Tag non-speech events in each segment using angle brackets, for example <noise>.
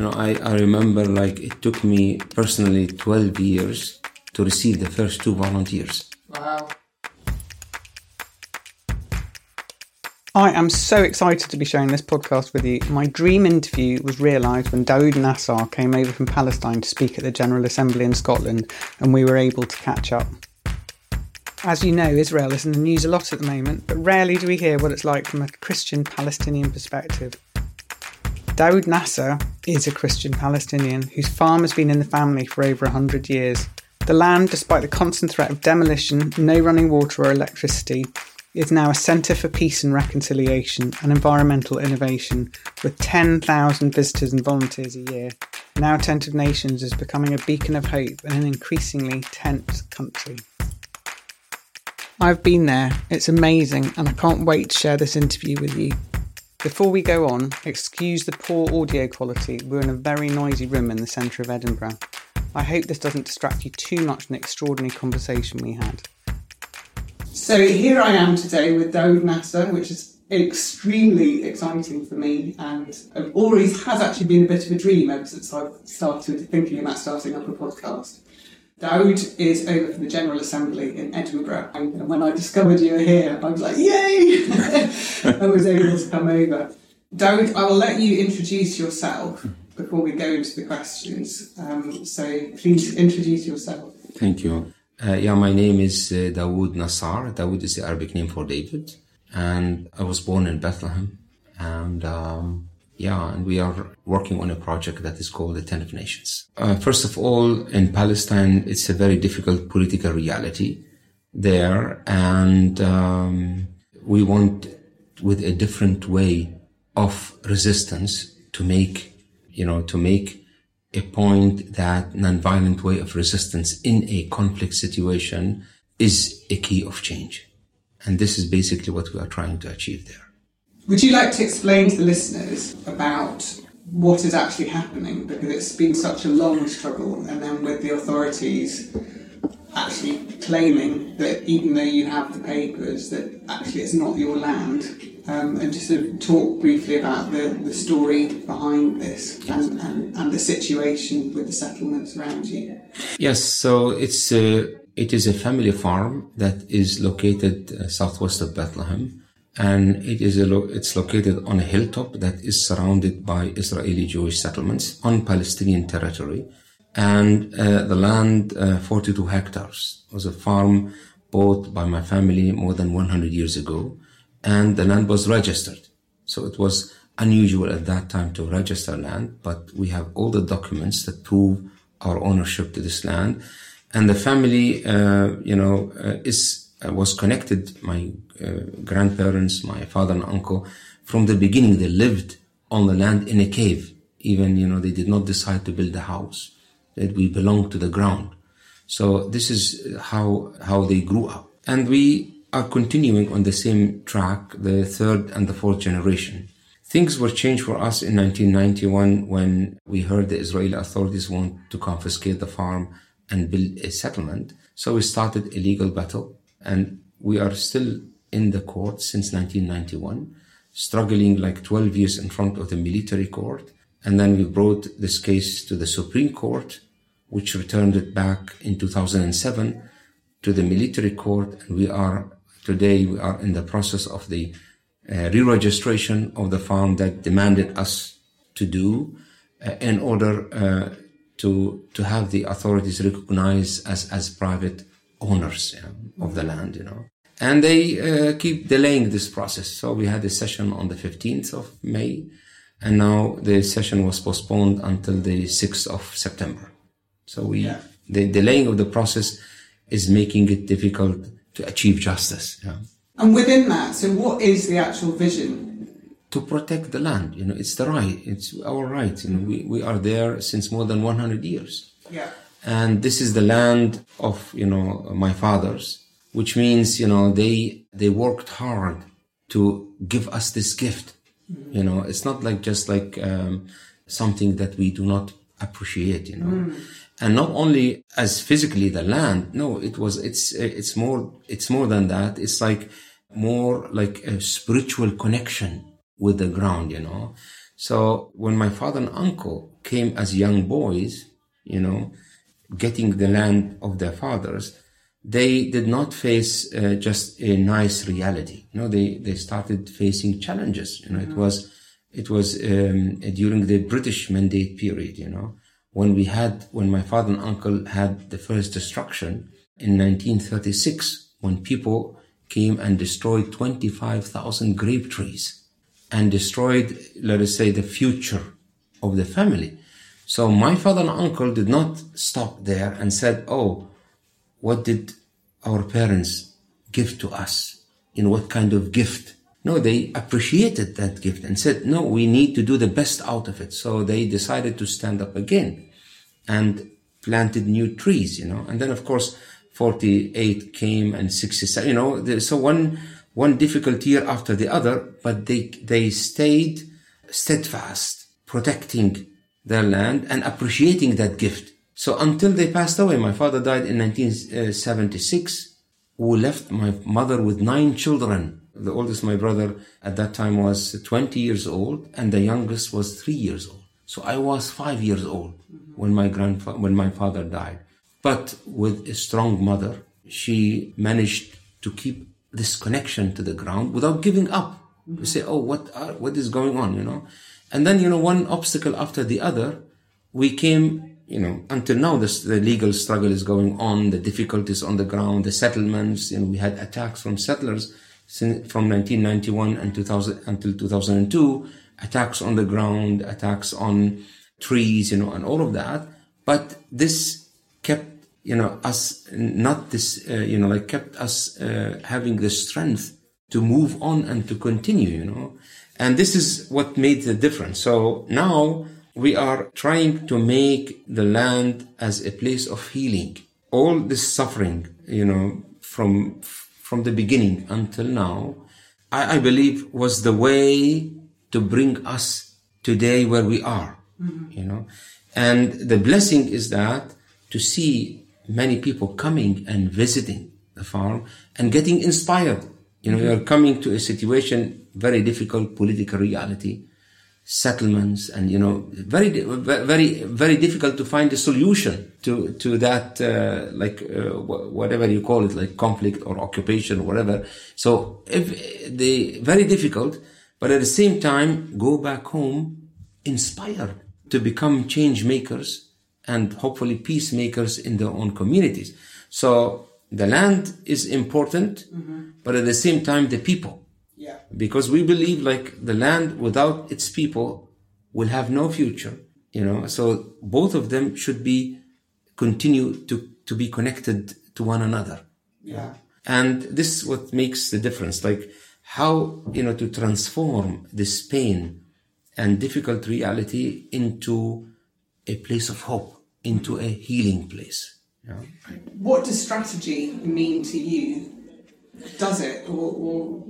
You know, I, I remember like it took me personally 12 years to receive the first two volunteers. Wow. I am so excited to be sharing this podcast with you. My dream interview was realised when Daoud Nassar came over from Palestine to speak at the General Assembly in Scotland, and we were able to catch up. As you know, Israel is in the news a lot at the moment, but rarely do we hear what it's like from a Christian Palestinian perspective. Daoud Nassar is a Christian Palestinian whose farm has been in the family for over 100 years. The land, despite the constant threat of demolition, no running water or electricity, is now a centre for peace and reconciliation and environmental innovation with 10,000 visitors and volunteers a year. Now Tent of Nations is becoming a beacon of hope in an increasingly tense country. I've been there, it's amazing, and I can't wait to share this interview with you. Before we go on, excuse the poor audio quality, we're in a very noisy room in the centre of Edinburgh. I hope this doesn't distract you too much from the extraordinary conversation we had. So here I am today with Daoud Nassar, which is extremely exciting for me and always has actually been a bit of a dream ever since I've started thinking about starting up a podcast. Daoud is over from the General Assembly in Edinburgh, and when I discovered you were here, I was like, yay! <laughs> I was able to come over. Daoud, I will let you introduce yourself before we go into the questions. Um, so please introduce yourself. Thank you. Uh, yeah, my name is uh, Daoud Nassar. Daoud is the Arabic name for David. And I was born in Bethlehem. And um, yeah, and we are working on a project that is called the Tent of Nations. Uh, first of all, in Palestine, it's a very difficult political reality there. And um, we want, with a different way of resistance, to make, you know, to make a point that nonviolent way of resistance in a conflict situation is a key of change. And this is basically what we are trying to achieve there. Would you like to explain to the listeners about what is actually happening? Because it's been such a long struggle, and then with the authorities actually claiming that even though you have the papers, that actually it's not your land, um, and just of talk briefly about the, the story behind this and, and, and, the situation with the settlements around you. Yes, so it's a, it is a family farm that is located uh, southwest of Bethlehem. And it is a lo- it's located on a hilltop that is surrounded by Israeli Jewish settlements on Palestinian territory. And uh, the land, uh, 42 hectares, was a farm bought by my family more than 100 years ago and the land was registered. So it was unusual at that time to register land, but we have all the documents that prove our ownership to this land. And the family, uh, you know, uh, is, uh, was connected, my uh, grandparents, my father and uncle, from the beginning, they lived on the land in a cave. Even, you know, they did not decide to build a house. That we belong to the ground. So this is how, how they grew up. And we are continuing on the same track, the third and the fourth generation. Things were changed for us in 1991 when we heard the Israeli authorities want to confiscate the farm and build a settlement. So we started a legal battle and we are still in the court since 1991, struggling like 12 years in front of the military court. And then we brought this case to the Supreme Court, which returned it back in 2007 to the military court. And we are Today we are in the process of the uh, re-registration of the farm that demanded us to do uh, in order uh, to to have the authorities recognize as as private owners of the land, you know. And they uh, keep delaying this process. So we had a session on the 15th of May, and now the session was postponed until the 6th of September. So we yeah. the delaying of the process is making it difficult to achieve justice. Yeah. And within that, so what is the actual vision? To protect the land, you know, it's the right, it's our right. You know, we, we are there since more than 100 years. Yeah. And this is the land of, you know, my fathers, which means, you know, they, they worked hard to give us this gift. Mm. You know, it's not like just like, um, something that we do not appreciate, you know. Mm and not only as physically the land no it was it's it's more it's more than that it's like more like a spiritual connection with the ground you know so when my father and uncle came as young boys, you know, getting the land of their fathers, they did not face uh, just a nice reality. You know, they, they started facing challenges. You know, mm-hmm. it was, it was um, during the British Mandate period, you know, when we had, when my father and uncle had the first destruction in 1936, when people came and destroyed 25,000 grape trees and destroyed, let us say, the future of the family. So my father and uncle did not stop there and said, Oh, what did our parents give to us? In what kind of gift? No, they appreciated that gift and said, no, we need to do the best out of it. So they decided to stand up again and planted new trees, you know. And then, of course, 48 came and 67, you know. So one, one difficult year after the other, but they, they stayed steadfast, protecting their land and appreciating that gift. So until they passed away, my father died in 1976, who left my mother with nine children. The oldest, my brother, at that time was 20 years old, and the youngest was three years old. So I was five years old when my grandfather, when my father died. But with a strong mother, she managed to keep this connection to the ground without giving up. You say, "Oh, what are, what is going on?" You know, and then you know one obstacle after the other, we came you know, until now, this, the legal struggle is going on, the difficulties on the ground, the settlements, you know, we had attacks from settlers from 1991 and 2000, until 2002, attacks on the ground, attacks on trees, you know, and all of that. But this kept, you know, us, not this, uh, you know, like kept us uh, having the strength to move on and to continue, you know. And this is what made the difference. So now, we are trying to make the land as a place of healing. All this suffering, you know, from from the beginning until now, I, I believe was the way to bring us today where we are. Mm-hmm. You know, and the blessing is that to see many people coming and visiting the farm and getting inspired. You know, mm-hmm. you're coming to a situation, very difficult political reality settlements and you know very very very difficult to find a solution to to that uh, like uh, whatever you call it like conflict or occupation or whatever. So if they very difficult but at the same time go back home inspired to become change makers and hopefully peacemakers in their own communities. So the land is important mm-hmm. but at the same time the people because we believe like the land without its people will have no future, you know. So both of them should be continue to, to be connected to one another. Yeah. And this is what makes the difference. Like how, you know, to transform this pain and difficult reality into a place of hope, into a healing place. Yeah. What does strategy mean to you? Does it, or, or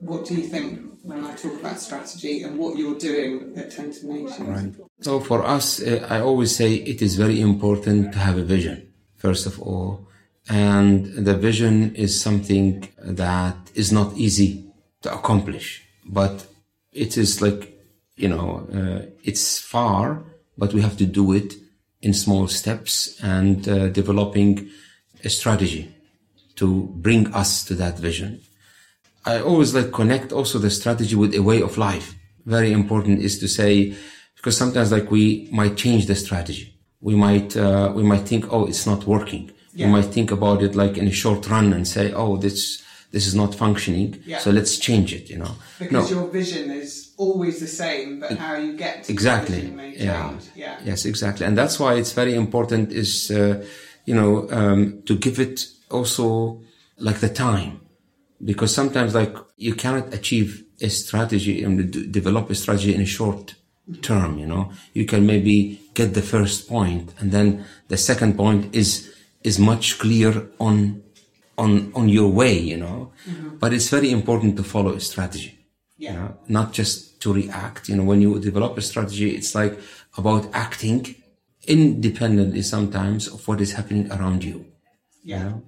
what do you think when I talk about strategy and what you're doing at Tent of Nations? Right. So for us, uh, I always say it is very important to have a vision, first of all. And the vision is something that is not easy to accomplish, but it is like, you know, uh, it's far, but we have to do it in small steps and uh, developing a strategy to bring us to that vision. I always like connect also the strategy with a way of life. Very important is to say, because sometimes like we might change the strategy. We might, uh, we might think, oh, it's not working. Yeah. We might think about it like in a short run and say, oh, this, this is not functioning. Yeah. So let's change it, you know. Because no. your vision is always the same, but how you get to exactly. yeah. yeah. Yes, exactly. And that's why it's very important is, uh, you know, um, to give it also like the time because sometimes like you cannot achieve a strategy and develop a strategy in a short term you know? You can maybe get the first point and then the second point is is much clear on on on your way you know? Mm-hmm. but it's very important to follow a strategy. Yeah. you know? Not just to react. You know when you develop a strategy it's like about acting independently sometimes of what is happening around you. Yeah. You know?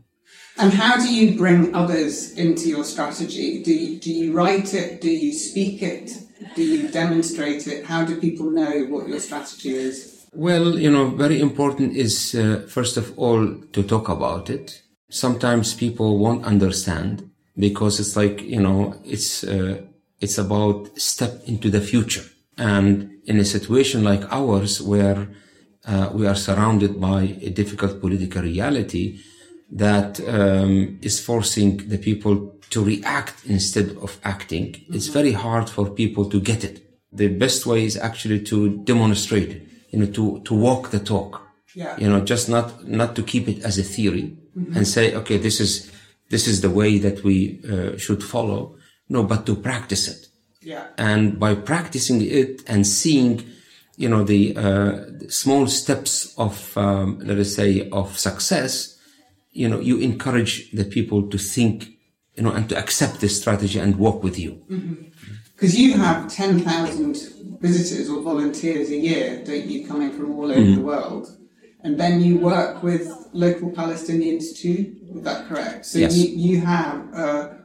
And how do you bring others into your strategy? Do you, do you write it? Do you speak it? Do you demonstrate it? How do people know what your strategy is? Well, you know, very important is uh, first of all to talk about it. Sometimes people won't understand because it's like you know it's uh, it's about step into the future, and in a situation like ours where uh, we are surrounded by a difficult political reality that um, is forcing the people to react instead of acting. Mm-hmm. It's very hard for people to get it. The best way is actually to demonstrate, you know, to, to walk the talk. Yeah. You know, just not, not to keep it as a theory mm-hmm. and say, okay, this is, this is the way that we uh, should follow. No, but to practice it. Yeah. And by practicing it and seeing, you know, the, uh, small steps of, um, let us say, of success, you know, you encourage the people to think you know, and to accept this strategy and work with you. Because mm-hmm. you have 10,000 visitors or volunteers a year, don't you, coming from all over mm-hmm. the world? And then you work with local Palestinians too, is that correct? So yes. you, you have a,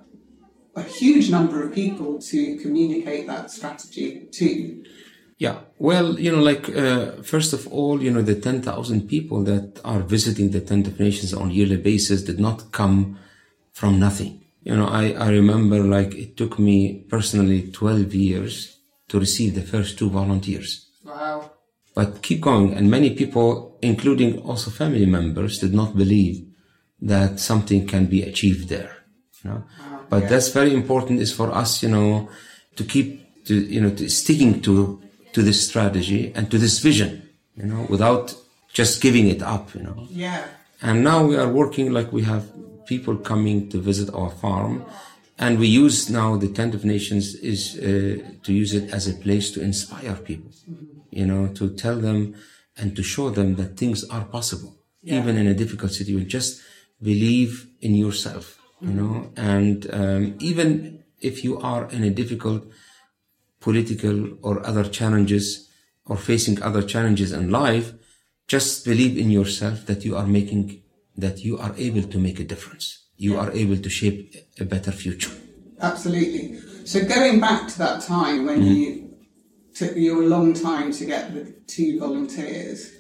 a huge number of people to communicate that strategy to. Yeah, well, you know, like, uh, first of all, you know, the 10,000 people that are visiting the Tent of Nations on a yearly basis did not come from nothing you know, I, I remember like it took me personally 12 years to receive the first two volunteers. Wow. But keep going. And many people, including also family members, did not believe that something can be achieved there. You know, wow. but yeah. that's very important is for us, you know, to keep to, you know, to sticking to, to this strategy and to this vision, you know, without just giving it up, you know. Yeah. And now we are working like we have people coming to visit our farm. And we use now the Tent of Nations is uh, to use it as a place to inspire people, you know, to tell them and to show them that things are possible, yeah. even in a difficult situation. Just believe in yourself, you know, and um, even if you are in a difficult political or other challenges or facing other challenges in life, just believe in yourself that you are making that you are able to make a difference. You are able to shape a better future. Absolutely. So going back to that time when mm-hmm. you took you a long time to get the two volunteers,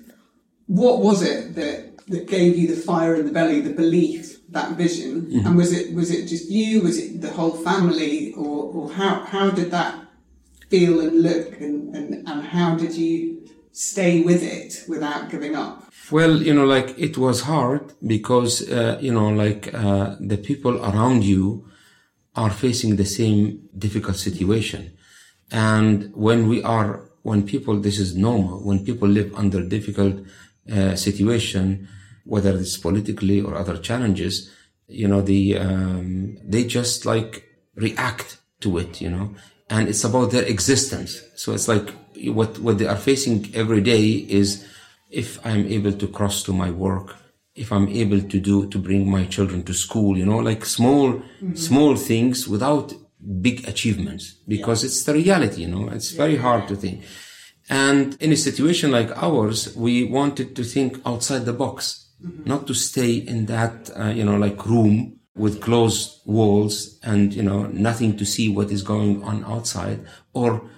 what was it that, that gave you the fire in the belly, the belief, that vision? Mm-hmm. And was it was it just you? Was it the whole family, or, or how how did that feel and look, and, and, and how did you stay with it without giving up? Well, you know, like it was hard because, uh, you know, like uh, the people around you are facing the same difficult situation. And when we are, when people, this is normal, when people live under difficult uh, situation, whether it's politically or other challenges, you know, the, um, they just like react to it, you know, and it's about their existence. So it's like what, what they are facing every day is, if I'm able to cross to my work, if I'm able to do, to bring my children to school, you know, like small, mm-hmm. small things without big achievements because yeah. it's the reality, you know, it's yeah. very hard to think. And in a situation like ours, we wanted to think outside the box, mm-hmm. not to stay in that, uh, you know, like room with closed walls and, you know, nothing to see what is going on outside or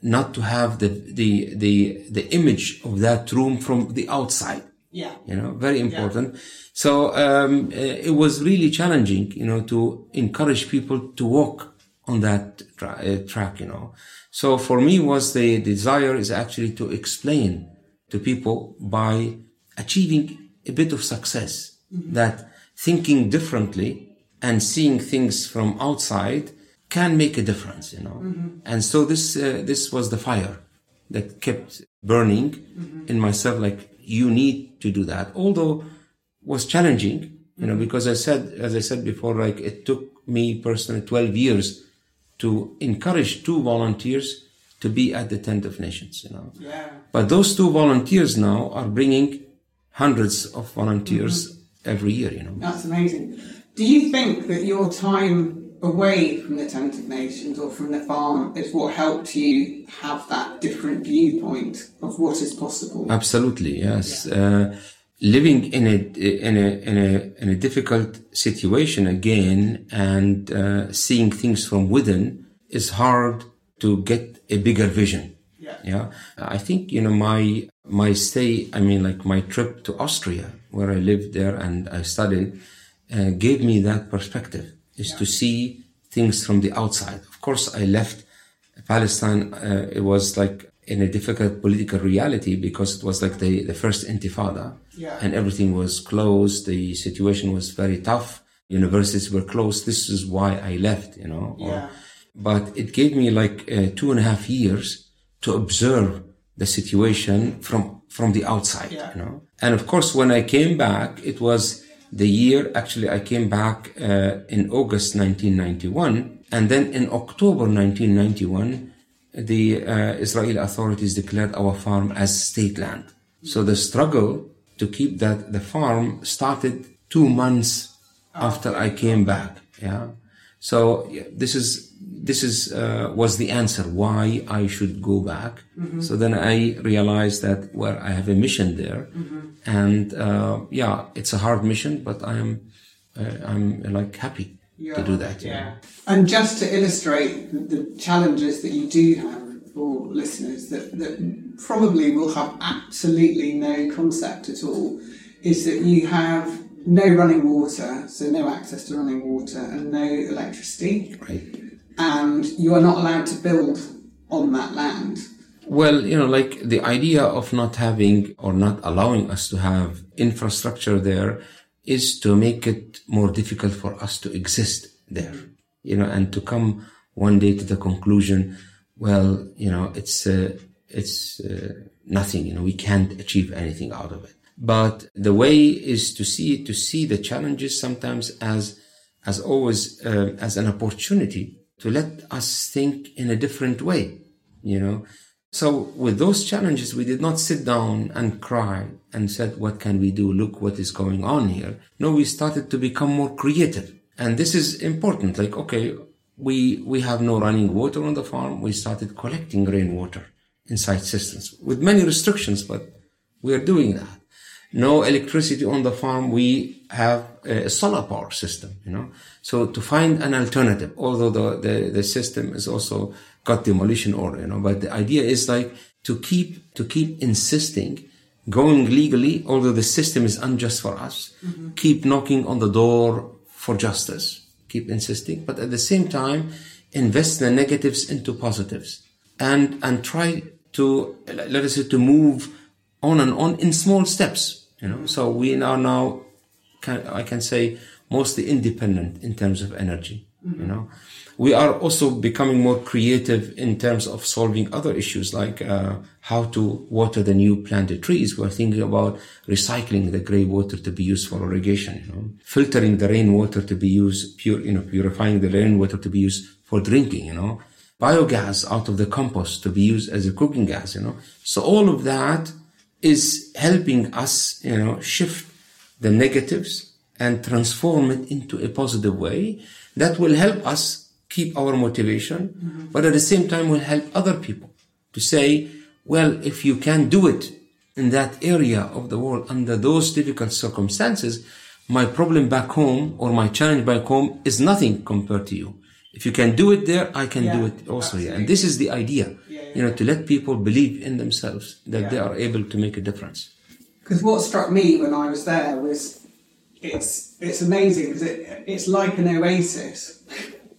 not to have the, the, the, the image of that room from the outside. Yeah. You know, very important. Yeah. So, um, uh, it was really challenging, you know, to encourage people to walk on that tra- uh, track, you know. So for me was the desire is actually to explain to people by achieving a bit of success mm-hmm. that thinking differently and seeing things from outside can make a difference, you know. Mm-hmm. And so this uh, this was the fire that kept burning mm-hmm. in myself. Like you need to do that, although was challenging, you know, mm-hmm. because I said, as I said before, like it took me personally twelve years to encourage two volunteers to be at the tent of nations, you know. Yeah. But those two volunteers now are bringing hundreds of volunteers mm-hmm. Every year, you know. That's amazing. Do you think that your time away from the Tent of Nations or from the farm is what helped you have that different viewpoint of what is possible. Absolutely, yes. Yeah. Uh, living in a in a in a in a difficult situation again and uh, seeing things from within is hard to get a bigger vision. Yeah. yeah. I think you know my my stay, I mean, like my trip to Austria, where I lived there and I studied, uh, gave me that perspective, is yeah. to see things from the outside. Of course, I left Palestine. Uh, it was like in a difficult political reality because it was like the, the first intifada yeah. and everything was closed. The situation was very tough. Universities were closed. This is why I left, you know. Yeah. Or, but it gave me like uh, two and a half years to observe the situation from from the outside yeah. you know? And of course when i came back it was the year actually i came back uh, in august 1991 and then in october 1991 the uh, israeli authorities declared our farm as state land. So the struggle to keep that the farm started two months after i came back yeah? So yeah, this is this is uh, was the answer why I should go back. Mm-hmm. So then I realized that well, I have a mission there, mm-hmm. and uh, yeah, it's a hard mission, but I am uh, I'm like happy yeah, to do that. Yeah. yeah. And just to illustrate the, the, challenges that you do have for listeners that that probably will have absolutely no concept at all, is that you have no running water, so no access to running water, and no electricity. Right and you are not allowed to build on that land. Well, you know, like the idea of not having or not allowing us to have infrastructure there is to make it more difficult for us to exist there, you know, and to come one day to the conclusion, well, you know, it's, uh, it's uh, nothing, you know, we can't achieve anything out of it. But the way is to see, to see the challenges sometimes as, as always, uh, as an opportunity to let us think in a different way, you know. So with those challenges, we did not sit down and cry and said, what can we do? Look what is going on here. No, we started to become more creative. And this is important. Like, okay, we, we have no running water on the farm. We started collecting rainwater inside systems with many restrictions, but we are doing that no electricity on the farm, we have a solar power system, you know. So to find an alternative, although the, the, the system is also got demolition order, you know, but the idea is like to keep, to keep insisting going legally, although the system is unjust for us, mm-hmm. keep knocking on the door for justice, keep insisting, but at the same time, invest the negatives into positives and, and try to, let us say, to move on and on in small steps. You know, so we are now, can, I can say, mostly independent in terms of energy. Mm-hmm. You know, we are also becoming more creative in terms of solving other issues like uh, how to water the new planted trees. We're thinking about recycling the gray water to be used for irrigation. You know, filtering the rainwater to be used pure, you know, purifying the rainwater to be used for drinking. You know, biogas out of the compost to be used as a cooking gas. You know, so all of that is helping us, you know, shift the negatives and transform it into a positive way that will help us keep our motivation, mm-hmm. but at the same time will help other people to say, well, if you can do it in that area of the world under those difficult circumstances, my problem back home or my challenge back home is nothing compared to you. If you can do it there, I can yeah, do it also here. And this is the idea you know, to let people believe in themselves that yeah. they are able to make a difference. Because what struck me when I was there was it's it's amazing because it, it's like an oasis,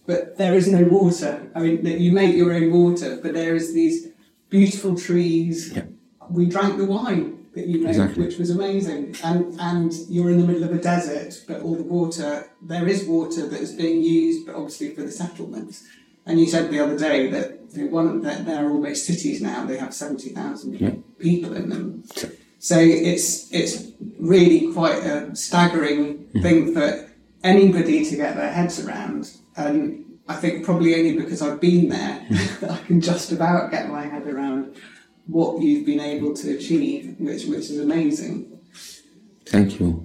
but there is no water. I mean, you make your own water, but there is these beautiful trees. Yeah. We drank the wine that you made, exactly. which was amazing. And and you're in the middle of a desert, but all the water there is water that is being used, but obviously for the settlements. And you said the other day that one that they're almost cities now. They have seventy thousand yeah. people in them. So it's it's really quite a staggering mm-hmm. thing for anybody to get their heads around. And I think probably only because I've been there that <laughs> I can just about get my head around what you've been able to achieve, which which is amazing. Thank you.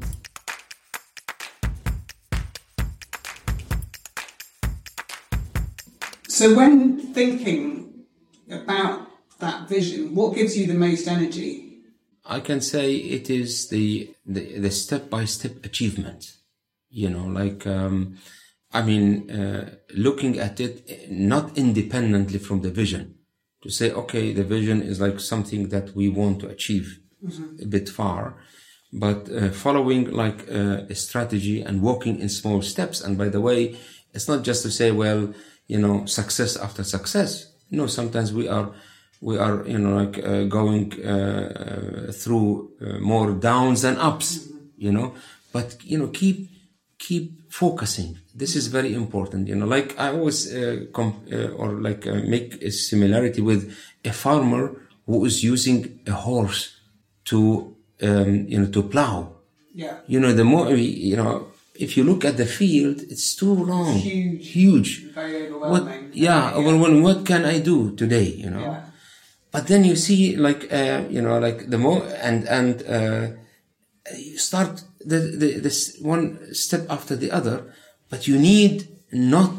So, when thinking about that vision, what gives you the most energy? I can say it is the the step by step achievement. You know, like um, I mean, uh, looking at it not independently from the vision, to say, okay, the vision is like something that we want to achieve a bit far, but uh, following like uh, a strategy and walking in small steps. And by the way, it's not just to say, well, you know, success after success. No, sometimes we are, we are, you know, like uh, going uh, uh, through uh, more downs and ups, you know, but, you know, keep, keep focusing. This is very important, you know, like I always, uh, uh, or like uh, make a similarity with a farmer who is using a horse to, um, you know, to plow. Yeah. You know, the more, you know, if you look at the field, it's too long. Huge. Huge. Very What, overwhelming. yeah, overwhelming. What can I do today, you know? Yeah. But then you see, like, uh, you know, like the more, and, and, uh, you start the, the, this one step after the other, but you need not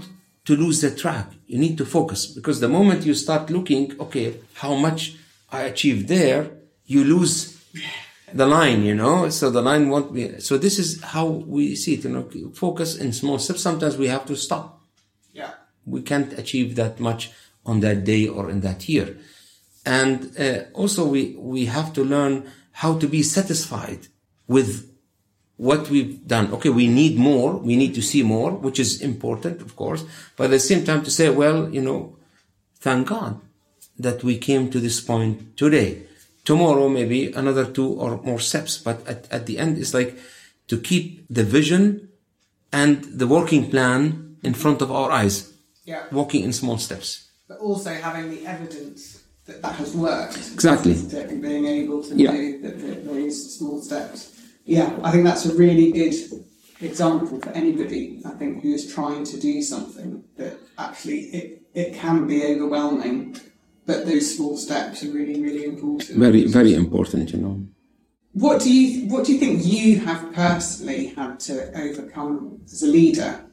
to lose the track. You need to focus because the moment you start looking, okay, how much I achieved there, you lose the line, you know, so the line won't be, so this is how we see it, you know, focus in small steps. Sometimes we have to stop Yeah. we can't achieve that much on that day or in that year. And uh, also we, we have to learn how to be satisfied with what we've done. Okay, we need more. We need to see more, which is important, of course. But at the same time to say, well, you know, thank God that we came to this point today. Tomorrow, maybe another two or more steps. But at, at the end, it's like to keep the vision and the working plan in front of our eyes Yeah. walking in small steps. But also having the evidence that that has worked. Exactly. Being able to Yeah. know that there is small steps. Yeah, I think that's a really good example for anybody, I think, who is trying to do something that actually it, it can be overwhelming, but those small steps are really, really important. Very, very important, you know. What do you What do you think you have personally had to overcome as a leader?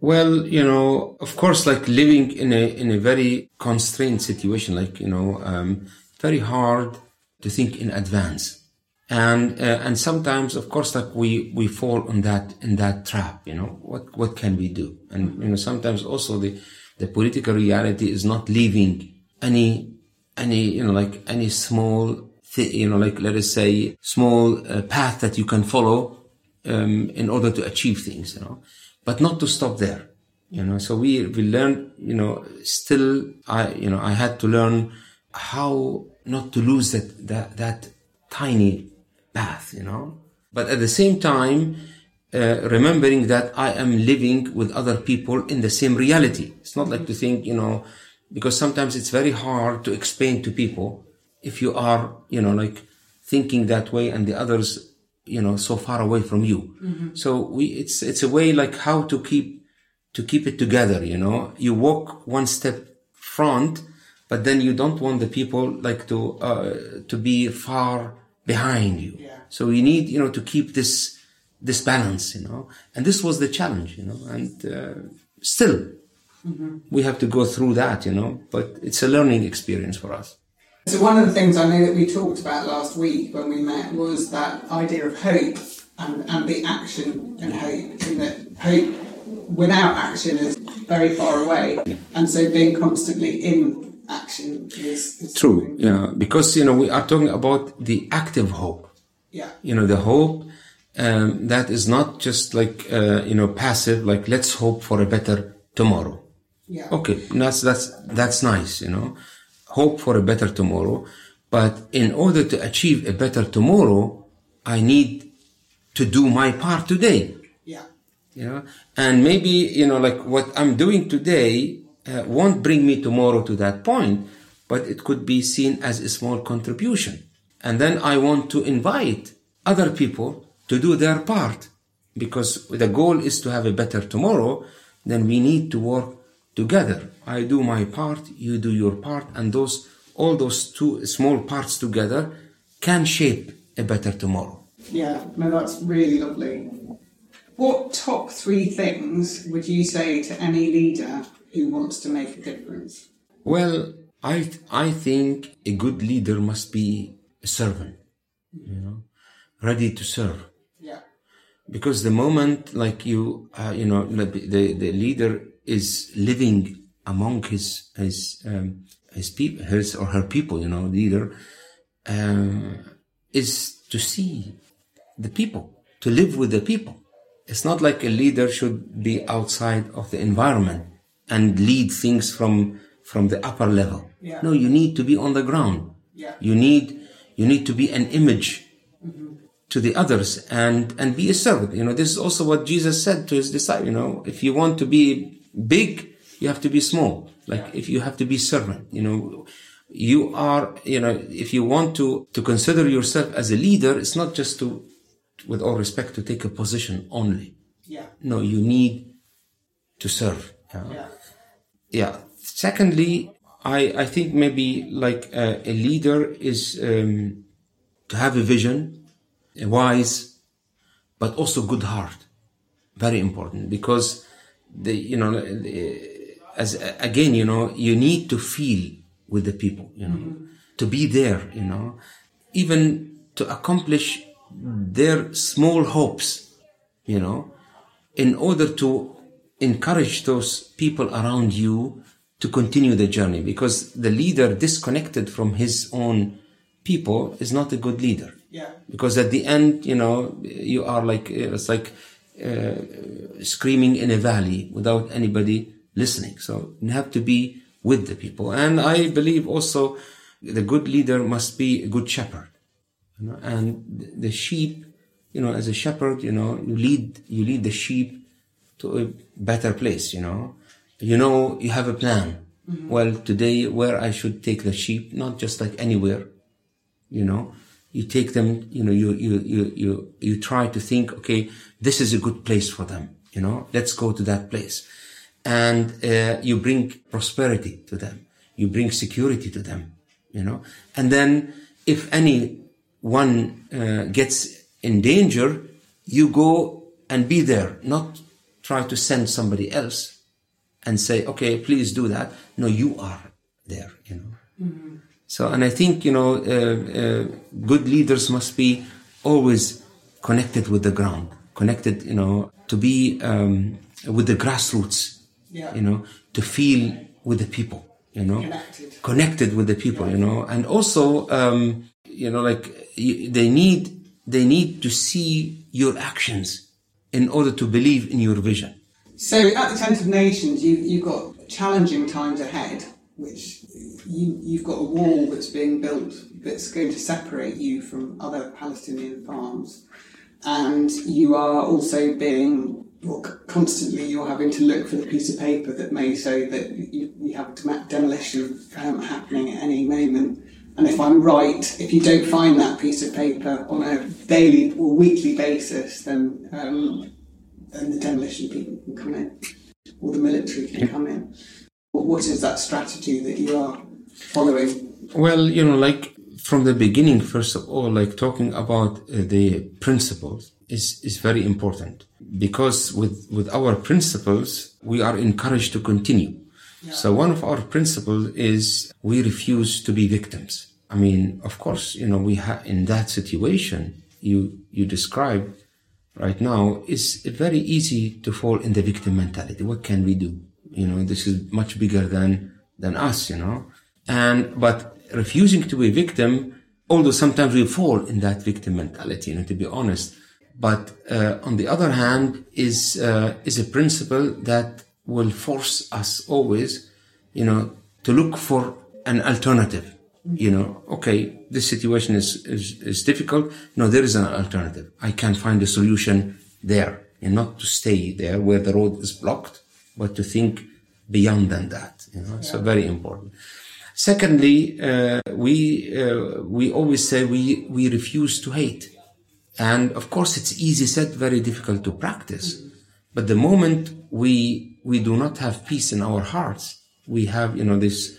Well, you know, of course, like living in a in a very constrained situation, like you know, um, very hard to think in advance, and uh, and sometimes, of course, like we we fall on that in that trap. You know, what what can we do? And you know, sometimes also the the political reality is not leaving any any you know like any small thi- you know like let us say small uh, path that you can follow um, in order to achieve things you know but not to stop there you know so we we learned you know still i you know i had to learn how not to lose that that that tiny path you know but at the same time uh, remembering that I am living with other people in the same reality. It's not like to think, you know, because sometimes it's very hard to explain to people if you are, you know, like thinking that way and the others, you know, so far away from you. So we, it's, it's a way like how to keep, to keep it together, you know, you walk one step front, but then you don't want the people like to, uh, to be far behind you. Yeah. So we need, you know, to keep this, this balance, you know, and this was the challenge, you know, and uh, still we have to go through that, you know, but it's a learning experience for us. So one of the things I know that we talked about last week when we met was that idea of hope and, and the action and hope, and that hope without action is very far away, and so being constantly in action is, is True, yeah, because you know we are talking about the active hope. Yeah, You know, the hope um, that is not just like uh, you know passive, like let's hope for a better tomorrow. yeah, Okay, that's that's that's nice, you know. Hope for a better tomorrow, but in order to achieve a better tomorrow, I need to do my part today. yeah, You know, and maybe you know, like what I'm doing today uh, won't bring me tomorrow to that point, but it could be seen as a small contribution. And then I want to invite other people to do their part, because the goal is to have a better tomorrow. Then we need to work together. I do my part, you do your part, and those all those two small parts together can shape a better tomorrow. yeah. No, that's really lovely. What top three things would you say to any leader who wants to make a difference? Well, I I think a good leader must be a servant, you know, ready to serve. Yeah, Because the moment, like you, uh, you know, the the the leader is living among his his um, his people, his or her people, you know, leader, um, is to see the people, to live with the people. It's not like a leader should be outside of the environment and lead things from from the upper level. Yeah. No, you need to be on the ground. Yeah. You need you need to be an image mm-hmm. to the others and and be a servant. You know, this is also what Jesus said to his disciples. You know, if you want to be big, you have to be small. Like if you have to be servant. You know, you are. You know, if you want to to consider yourself as a leader, it's not just to, with all respect, to take a position only. Yeah. No, you need to serve. Yeah. Yeah. Secondly, I, I think maybe like a, a leader is um, to have a vision, a wise, but also good heart. Very important because the you know the, as again you know you need to feel with the people you know mm-hmm. to be there you know even to accomplish their small hopes you know in order to encourage those people around you to continue the journey because the leader disconnected from his own people is not a good leader. Yeah. because at the end you know you are like it's like uh, screaming in a valley without anybody listening. So you have to be with the people. And i believe also the good leader must be a good shepherd. You know and the sheep you know as a shepherd you know you lead you lead the sheep to a better place you know? You know you have a plan. Well today where i should take the sheep not just like anywhere you know? You take them you know you you you you, you try to think okay this is a good place for them you know? Let's go to that place. And uh, you bring prosperity to them. You bring security to them you know? And then if any one uh, gets in danger you go and be there. Not try to send somebody else and say okay please do that. No you are there you know. So, and I think, you know, uh, uh, good leaders must be always connected with the ground, connected, you know, to be um, with the grassroots, Yeah. you know, to feel with the people, you know, Connected. connected with the people, you know, and also, um, you know, like you, they need, they need to see your actions in order to believe in your vision. So at the Tent of Nations, you, you've got challenging times ahead, which you, you've got a wall that's being built that's going to separate you from other Palestinian farms. And you are also being, well, constantly you're having to look for the piece of paper that may say that you, you have dem- demolition um, happening at any moment. And if I'm right, if you don't find that piece of paper on a daily or weekly basis, then um, then the demolition people can come in, or the military can come in. What what is that strategy that you are following? Well, you know, like from the beginning, first of all, like talking about uh, the principles is, is very important because with, with our principles, we are encouraged to continue. So one of our principles is we refuse to be victims. I mean, of course, you know, we have in that situation you, you describe right now, it's very easy to fall in the victim mentality. What can we do? You know, this is much bigger than, than us, you know. And, but refusing to be a victim, although sometimes we fall in that victim mentality, you know, to be honest. But, uh, on the other hand, is, uh, is a principle that will force us always, you know, to look for an alternative. You know, okay, this situation is, is, is difficult. No, there is an alternative. I can find a solution there and not to stay there where the road is blocked, but to think beyond than that. You know, so very important. Secondly, uh, we uh, we always say we we refuse to hate, and of course it's easy said, very difficult to practice. But the moment we we do not have peace in our hearts, we have you know this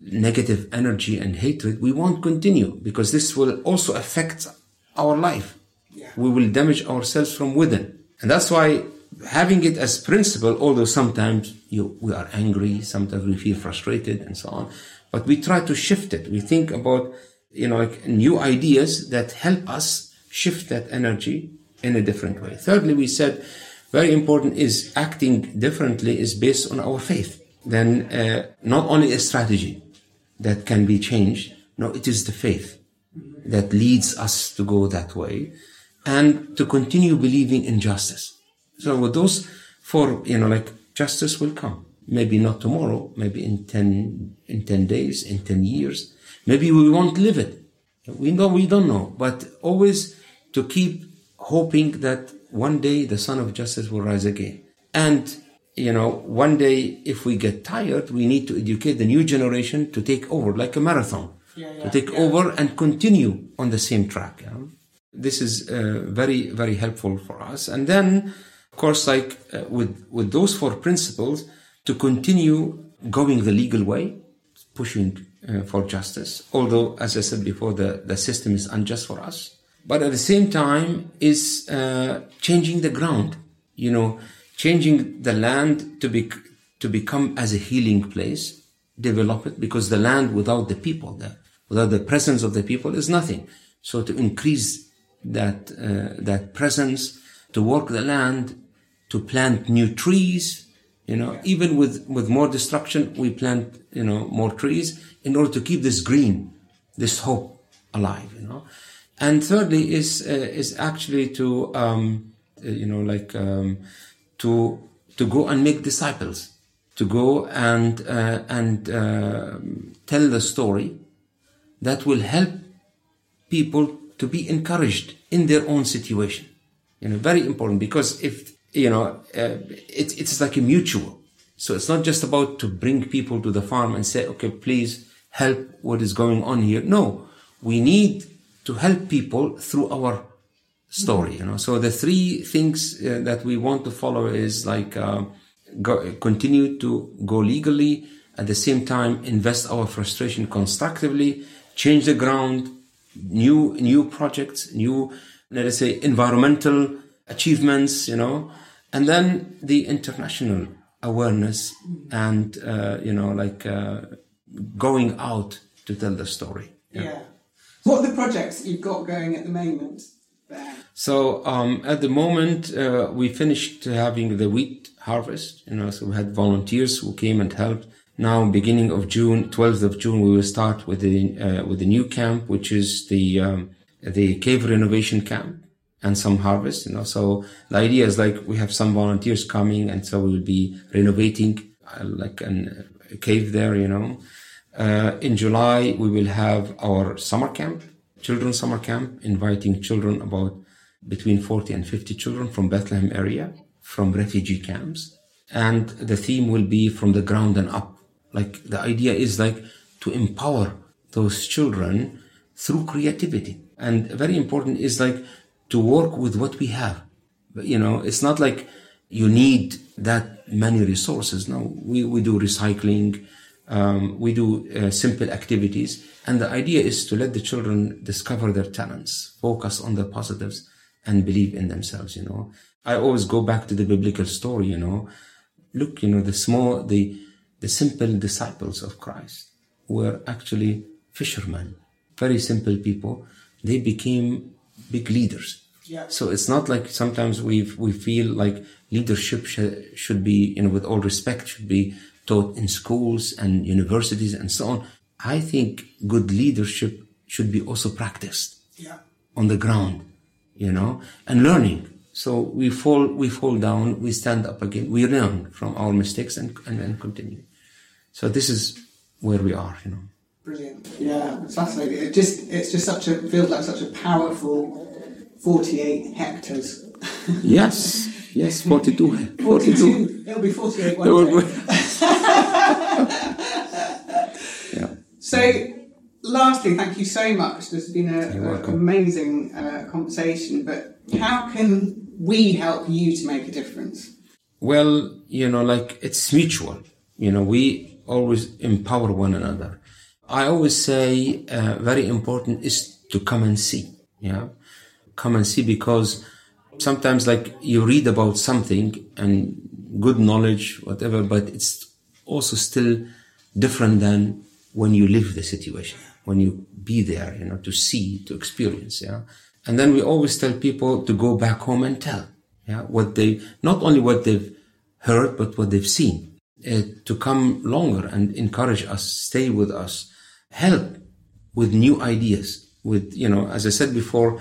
negative energy and hatred. We won't continue because this will also affect our life. We will damage ourselves from within, and that's why having it as principle, although sometimes you, we are angry, sometimes we feel frustrated and so on, but we try to shift it. We think about, you know, like new ideas that help us shift that energy in a different way. Thirdly, we said very important is acting differently is based on our faith. Then uh, not only a strategy, that can be changed. No, it is the faith that leads us to go that way and to continue believing in justice. So with those four, you know, like justice will come. Maybe not tomorrow, maybe in 10, in 10 days, in 10 years. Maybe we won't live it. We know, we don't know, but always to keep hoping that one day the Son of Justice will rise again. And, you know, one day if we get tired, we need to educate the new generation to take over like a marathon, Yeah, yeah, to take yeah. over and continue on the same track. yeah. This is uh, very, very helpful for us. And then, of course, like uh, with, with those four principles, to continue going the legal way, pushing uh, for justice. Although, as I said before, the, the system is unjust for us. But at the same time, is uh, changing the ground. You know, changing the land to be to become as a healing place, develop it because the land without the people, the, without the presence of the people, is nothing. So to increase that uh, that presence, to work the land, to plant new trees, you know, even with, with more destruction, we plant, you know, more trees in order to keep this green, this hope alive, you know. And thirdly is, uh, is actually to, um, uh, you know, like, um, to, to go and make disciples, to go and, uh, and, uh, tell the story that will help people to be encouraged in their own situation. You know, very important because if, you know, uh, it, it's like a mutual. So it's not just about to bring people to the farm and say, okay, please help what is going on here. No, we need to help people through our story, you know. So the three things uh, that we want to follow is like, uh, go, continue to go legally, at the same time invest our frustration constructively, change the ground, new new projects, new let us say environmental achievements, you know, and then the international awareness and uh, you know like uh, going out to tell the story. Yeah. What are the projects you've got going at the moment there? So um, at the moment, uh, we finished having the wheat harvest. You know, so we had volunteers who came and helped. Now, beginning of June, 12th of June, we will start with the uh, with the new camp, which is the um, the cave renovation camp and some harvest. You know, so the idea is like we have some volunteers coming, and so we will be renovating uh, like an, a cave there. You know, uh, in July we will have our summer camp, children's summer camp, inviting children about between 40 and 50 children from Bethlehem area, from refugee camps. And the theme will be from the ground and up. Like the idea is like to empower those children through creativity. And very important is like to work with what we have. You know, it's not like you need that many resources. No, we, we do recycling. Um, we do uh, simple activities. And the idea is to let the children discover their talents, focus on the positives and believe in themselves, you know. I always go back to the biblical story, you know. Look, you know, the small, the, the simple disciples of Christ were actually fishermen, very simple people. They became big leaders. Yeah. So it's not like sometimes we we feel like leadership sh- should be, you know, with all respect, should be taught in schools and universities and so on. I think good leadership should be also practiced Yeah. on the ground, you know, and learning. So we fall, we fall down, we stand up again, we learn from our mistakes and, and then continue. So this is where we are, you know. Brilliant. Yeah, it's fascinating. It just it's just such a feels like such a powerful forty eight hectares. Yes, <laughs> yes, 42, 42. <laughs> It'll be forty eight one day. <laughs> yeah. So, lastly, thank you so much. This has been a, You're a welcome. amazing uh, conversation. But how can we help you to make a difference? Well, you know, like it's mutual. You know, we always empower one another. I always say, uh, very important is to come and see. Yeah. Come and see because sometimes like you read about something and good knowledge, whatever, but it's also still different than when you live the situation, when you be there, you know, to see, to experience. Yeah. And then we always tell people to go back home and tell, yeah, what they, not only what they've heard, but what they've seen, uh, to come longer and encourage us, stay with us, help with new ideas. With, you know, as I said before,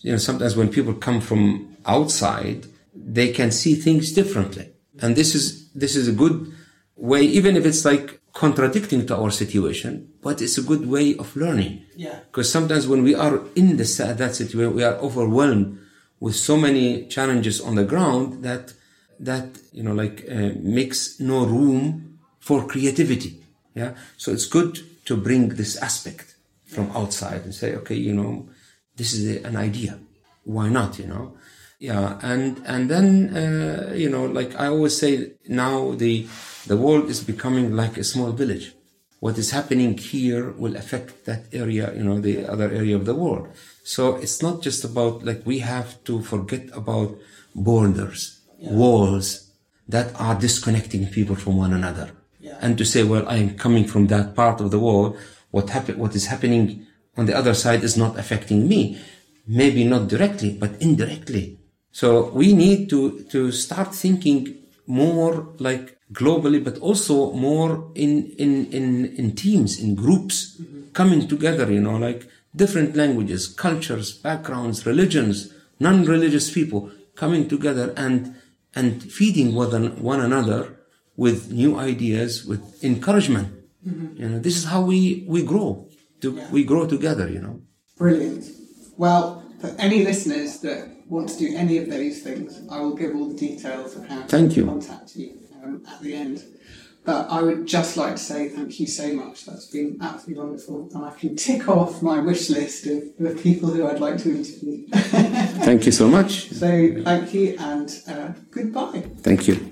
you know, sometimes when people come from outside, they can see things differently. And this is, this is a good way, even if it's like contradicting to our situation, but it's a good way of learning. Yeah. Because sometimes when we are in this, that situation, we are overwhelmed with so many challenges on the ground that, that, you know, like, uh, makes no room for creativity. Yeah. So it's good to bring this aspect from outside and say, okay, you know, this is an idea. Why not, you know? Yeah. And, and then, uh, you know, like I always say now the, the world is becoming like a small village. What is happening here will affect that area, you know, the other area of the world. So it's not just about like we have to forget about borders, Yeah. walls that are disconnecting people from one another. Yeah. And to say, well, I am coming from that part of the world. What happen, what is happening on the other side is not affecting me. Maybe not directly, but indirectly. So we need to, to start thinking more like globally, but also more in, in, in, in teams, in groups, mm-hmm. coming together, you know, like different languages, cultures, backgrounds, religions, non-religious people coming together and, and feeding one, one another with new ideas, with encouragement. Mm-hmm. You know, this is how we, we grow. To, Yeah. We grow together, you know. Brilliant. Well, for any listeners that want to do any of those things, I will give all the details of how Thank to you. contact you um, at the end. But I would just like to say thank you so much. That's been absolutely wonderful. And I can tick off my wish list of, the people who I'd like to interview. Thank you so much. <laughs> so thank you and uh, goodbye. Thank you.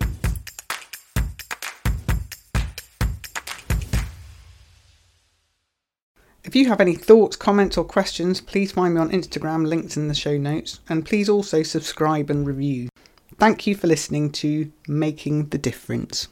If you have any thoughts, comments, or questions, please find me on Instagram, links in the show notes, and please also subscribe and review. Thank you for listening to Making the Difference.